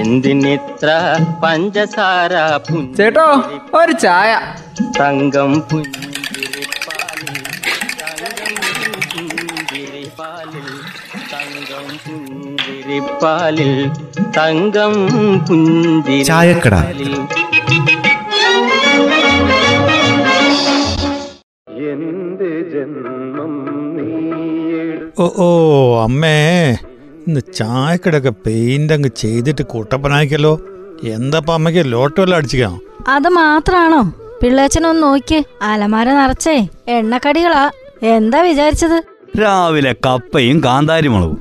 എന്തിനിത്ര പഞ്ചസാര ചേട്ടോ ഒരു ചായ. തങ്കം പുഞ്ചിരിപ്പാലിൽ തങ്കം പുഞ്ചിരിപ്പാലിൽ തങ്കം പുഞ്ചിരിപ്പാലിൽ തങ്കം ചായക്കട. എന്റെ ജന്മം ഓ ഓ അമ്മേ. ഇന്ന് ചായക്കടയൊക്കെ പെയിന്റ് അങ്ങ് ചെയ്തിട്ട് കുട്ടപ്പനാക്കിയല്ലോ എന്താപ്പ അമ്മയ്ക്ക് ലോട്ടോ എല്ലാം അടിച്ചു അത് മാത്രാണോ? പിള്ളേച്ചനൊന്ന് നോക്കിയേ. അലമാര നിറച്ചേ. എണ്ണക്കടികളാ. എന്താ വിചാരിച്ചത്? രാവിലെ കപ്പയും കാന്താരി മുളകും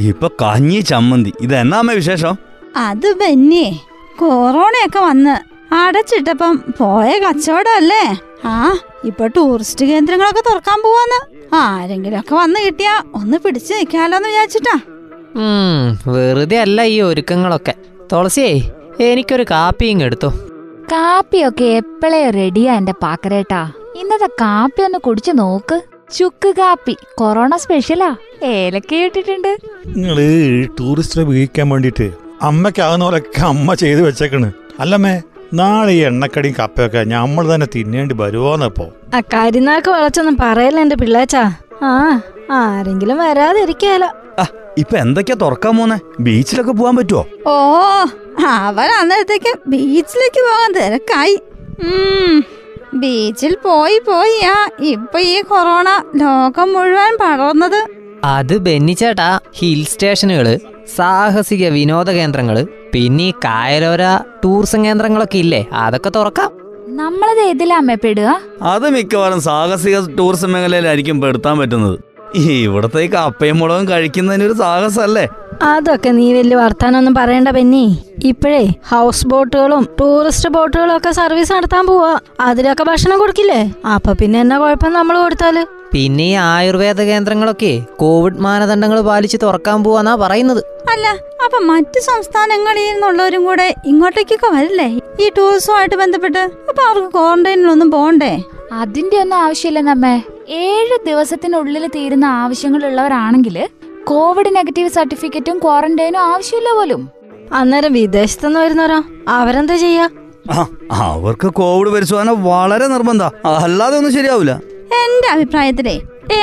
ഇപ്പൊ കഞ്ഞി ചമ്മന്തി. ഇതെന്നാമേ വിശേഷം? അത് ബന്നിയെ കൊറോണയൊക്കെ വന്ന്. അടച്ചിട്ടപ്പം പോയ കച്ചവടമല്ലേ? ആ ഇപ്പൊ ടൂറിസ്റ്റ് കേന്ദ്രങ്ങളൊക്കെ തുറക്കാൻ പോവാന്ന്. ആരെങ്കിലും ഒക്കെ വന്ന് കിട്ടിയാ ഒന്ന് പിടിച്ചു നിൽക്കാലോന്ന് വിചാരിച്ചിട്ടാ. വെറുതെ അല്ല ഈ ഒരുക്കങ്ങളൊക്കെ. തുളസിയേ എനിക്കൊരു കാപ്പിയും എടുത്തു. കാപ്പിയൊക്കെ എപ്പോഴേ റെഡിയാ എന്റെ പാക്കരേട്ടാ? ഇന്നത്തെ കാപ്പി ഒന്ന് കുടിച്ചു നോക്ക്. ചുക്ക് കാപ്പി കൊറോണ സ്പെഷ്യലാ. ഏലക്ക ഇട്ടിട്ടുണ്ട്. നിങ്ങൾ ടൂറിസ്റ്റിനെ വീഴിക്കാൻ വേണ്ടിട്ട് അമ്മയ്ക്കാകുന്ന പോലൊക്കെ അമ്മ ചെയ്ത് വെച്ചേക്കണ്. അല്ലമ്മേ നാളെ ഈ എണ്ണക്കടിയും കപ്പയൊക്കെ നമ്മൾ തന്നെ തിന്നേണ്ടി വരുവോന്നപ്പോ ആ കരിനാക്ക് വളച്ചൊന്നും പറയല്ല എന്റെ പിള്ളേച്ചാ. ആ ആരെങ്കിലും വരാതിരിക്കാലോ. ഇപ്പൊ എന്തൊക്കെയാ തുറക്കാൻ പോന്നെ? ബീച്ചിലൊക്കെ പോവാൻ പറ്റുമോ ഓ അവൻ അന്നേരത്തേക്ക് ബീച്ചിലേക്ക് പോകാൻ തിരക്കായി. ബീച്ചിൽ പോയി പോയി ആ ഇപ്പൊ ഈ കൊറോണ ലോകം മുഴുവൻ പടർന്നത്. അത് ബെന്നിച്ചേട്ടാ ഹിൽ സ്റ്റേഷനുകൾ സാഹസിക വിനോദ കേന്ദ്രങ്ങൾ പിന്നെ ഈ കായലോര ടൂറിസം കേന്ദ്രങ്ങളൊക്കെ ഇല്ലേ അതൊക്കെ തുറക്കാം. നമ്മളത് ഏതിലാ അമ്മ പെടുക? അത് മിക്കവാറും സാഹസിക ടൂറിസം മേഖലയിലായിരിക്കും പെടുത്താൻ പറ്റുന്നത്. ഇവിടത്തെ ഈ കപ്പയും മുളകും കഴിക്കുന്നതിനൊരു സാഹസല്ലേ? അതൊക്കെ നീ വലിയ വർത്താനൊന്നും പറയണ്ട പെന്നി ഇപ്പോഴേ ഹൗസ് ബോട്ടുകളും ടൂറിസ്റ്റ് ബോട്ടുകളും ഒക്കെ സർവീസ് നടത്താൻ പോവാ. അതിലൊക്കെ ഭക്ഷണം കൊടുക്കില്ലേ? അപ്പൊ പിന്നെ എന്നാ കുഴപ്പം നമ്മൾ കൊടുത്താൽ? പിന്നെ ഈ ആയുർവേദ കേന്ദ്രങ്ങളൊക്കെ കോവിഡ് മാനദണ്ഡങ്ങൾ പാലിച്ച് തുറക്കാൻ പോവാന്നാ പറയുന്നത്. അല്ല അപ്പൊ മറ്റു സംസ്ഥാനങ്ങളിൽ നിന്നുള്ളവരും കൂടെ ഇങ്ങോട്ടേക്കൊക്കെ വരില്ലേ? ഈ ടൂറിസവുമായിട്ട് ബന്ധപ്പെട്ട് അപ്പൊ അവർക്ക് ക്വാറന്റൈനിലൊന്നും പോണ്ടേ അതിന്റെ ഒന്നും ആവശ്യമില്ലെന്നമ്മേ. ഏഴ് ദിവസത്തിനുള്ളിൽ തീരുന്ന ആവശ്യങ്ങളുള്ളവരാണെങ്കിൽ കോവിഡ് നെഗറ്റീവ് സർട്ടിഫിക്കറ്റും ക്വാറന്റൈനും ആവശ്യമില്ല പോലും. അന്നേരം വിദേശത്തുനിന്ന് വരുന്നവരോ? അവരെന്താ ചെയ്യാ? അവർക്ക് കോവിഡ് പരിശോധന വളരെ നിർബന്ധ. അല്ലാതെ ഒന്നും ശരിയാവില്ല. എന്റെ അഭിപ്രായത്തിലേ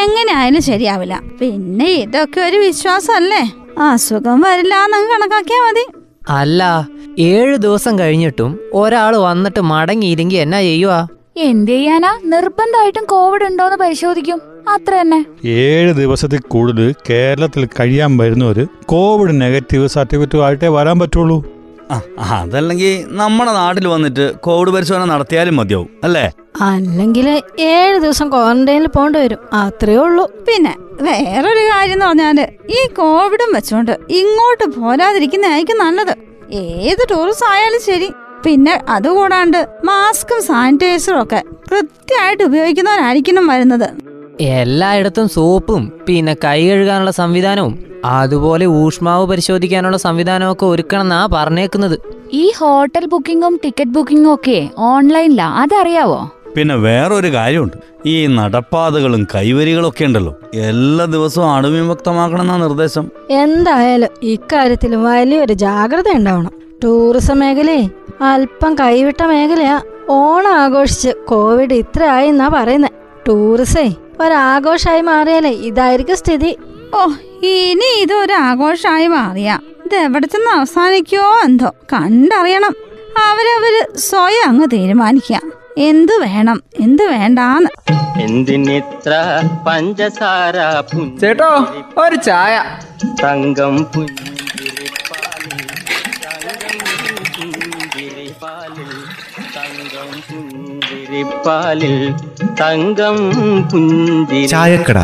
എങ്ങനെയായാലും ശരിയാവില്ല. പിന്നെ ഇതൊക്കെ ഒരു വിശ്വാസമല്ലേ അസുഖം വരില്ല കണക്കാക്കിയാ മതി. അല്ല ഏഴ് ദിവസം കഴിഞ്ഞിട്ടും ഒരാൾ വന്നിട്ട് മടങ്ങിയില്ലെങ്കിൽ എന്നാ ചെയ്യുവാ? എന്ത് ചെയ്യാനാ? നിർബന്ധമായിട്ടും കോവിഡ് ഉണ്ടോന്ന് പരിശോധിക്കും. അത്ര തന്നെ. ഏഴ് ദിവസത്തിൽ കൂടുതൽ കേരളത്തിൽ കഴിയാൻ വരുന്നവര് കോവിഡ് നെഗറ്റീവ് സർട്ടിഫിക്കറ്റും ആയിട്ടേ വരാൻ പറ്റുള്ളൂ. അതല്ലെങ്കിൽ നമ്മുടെ നാട്ടിൽ വന്നിട്ട് കോവിഡ് പരിശോധന നടത്തിയാലും മതിയാവും അല്ലേ? അല്ലെങ്കിൽ ഏഴ് ദിവസം ക്വാറന്റൈനിൽ പോകേണ്ടി വരും. അത്രേ ഉള്ളൂ. പിന്നെ വേറൊരു കാര്യം എന്ന് പറഞ്ഞാൽ ഈ കോവിഡും വെച്ചോണ്ട് ഇങ്ങോട്ട് പോരാതിരിക്കുന്നതായിരിക്കും നല്ലത്. ഏത് ടൂറിസം ആയാലും ശരി. പിന്നെ അതുകൂടാണ്ട് മാസ്കും സാനിറ്റൈസറും ഒക്കെ കൃത്യമായിട്ട് ഉപയോഗിക്കുന്നവരായിരിക്കണം വരുന്നത്. എല്ലായിടത്തും സോപ്പും പിന്നെ കൈ കഴുകാനുള്ള സംവിധാനവും അതുപോലെ ഊഷ്മാവ് പരിശോധിക്കാനുള്ള സംവിധാനവും ഒക്കെ സംവിധാനമൊക്കെ ഒരുക്കണമെന്നാ പറഞ്ഞേക്കുന്നത്. ഈ ഹോട്ടൽ ബുക്കിംഗും ടിക്കറ്റ് ബുക്കിംഗും ഒക്കെ ഓൺലൈനിലാ അതറിയാവോ? പിന്നെ വേറൊരു കാര്യമുണ്ട്. ഈ നടപ്പാതകളും കൈവരികളും ഒക്കെ ഉണ്ടല്ലോ എല്ലാ ദിവസവും അണുവിമുക്തമാക്കണമെന്ന നിർദ്ദേശം. എന്തായാലും ഇക്കാര്യത്തിൽ വലിയൊരു ജാഗ്രത ഉണ്ടാവണം. ടൂറിസം മേഖലയെ അല്പം കൈവിട്ട മേഖലയാ ഓണം ആഘോഷിച്ച് കോവിഡ് ഇത്ര ആയി എന്നാ പറയുന്നത് ടൂറിസേ ഒരാഘോഷമായി മാറിയാലേ ഇതായിരിക്കും സ്ഥിതി. ഓ ഇനി ഇതൊരു മാറിയാ. മാറിയ ഇത് എവിടെ ചെന്ന് അവസാനിക്കോ എന്തോ? കണ്ടറിയണം. അവരവര് സ്വയം അങ്ങ് തീരുമാനിക്കുക എന്തു വേണം? എന്തു വേണ്ടാന്ന്. എന്തിനിത്ര പഞ്ചസാര ചേട്ടോ ഒരു ചായ. തങ്കം പുഞ്ചിരിപ്പാലിൽ ചായക്കട.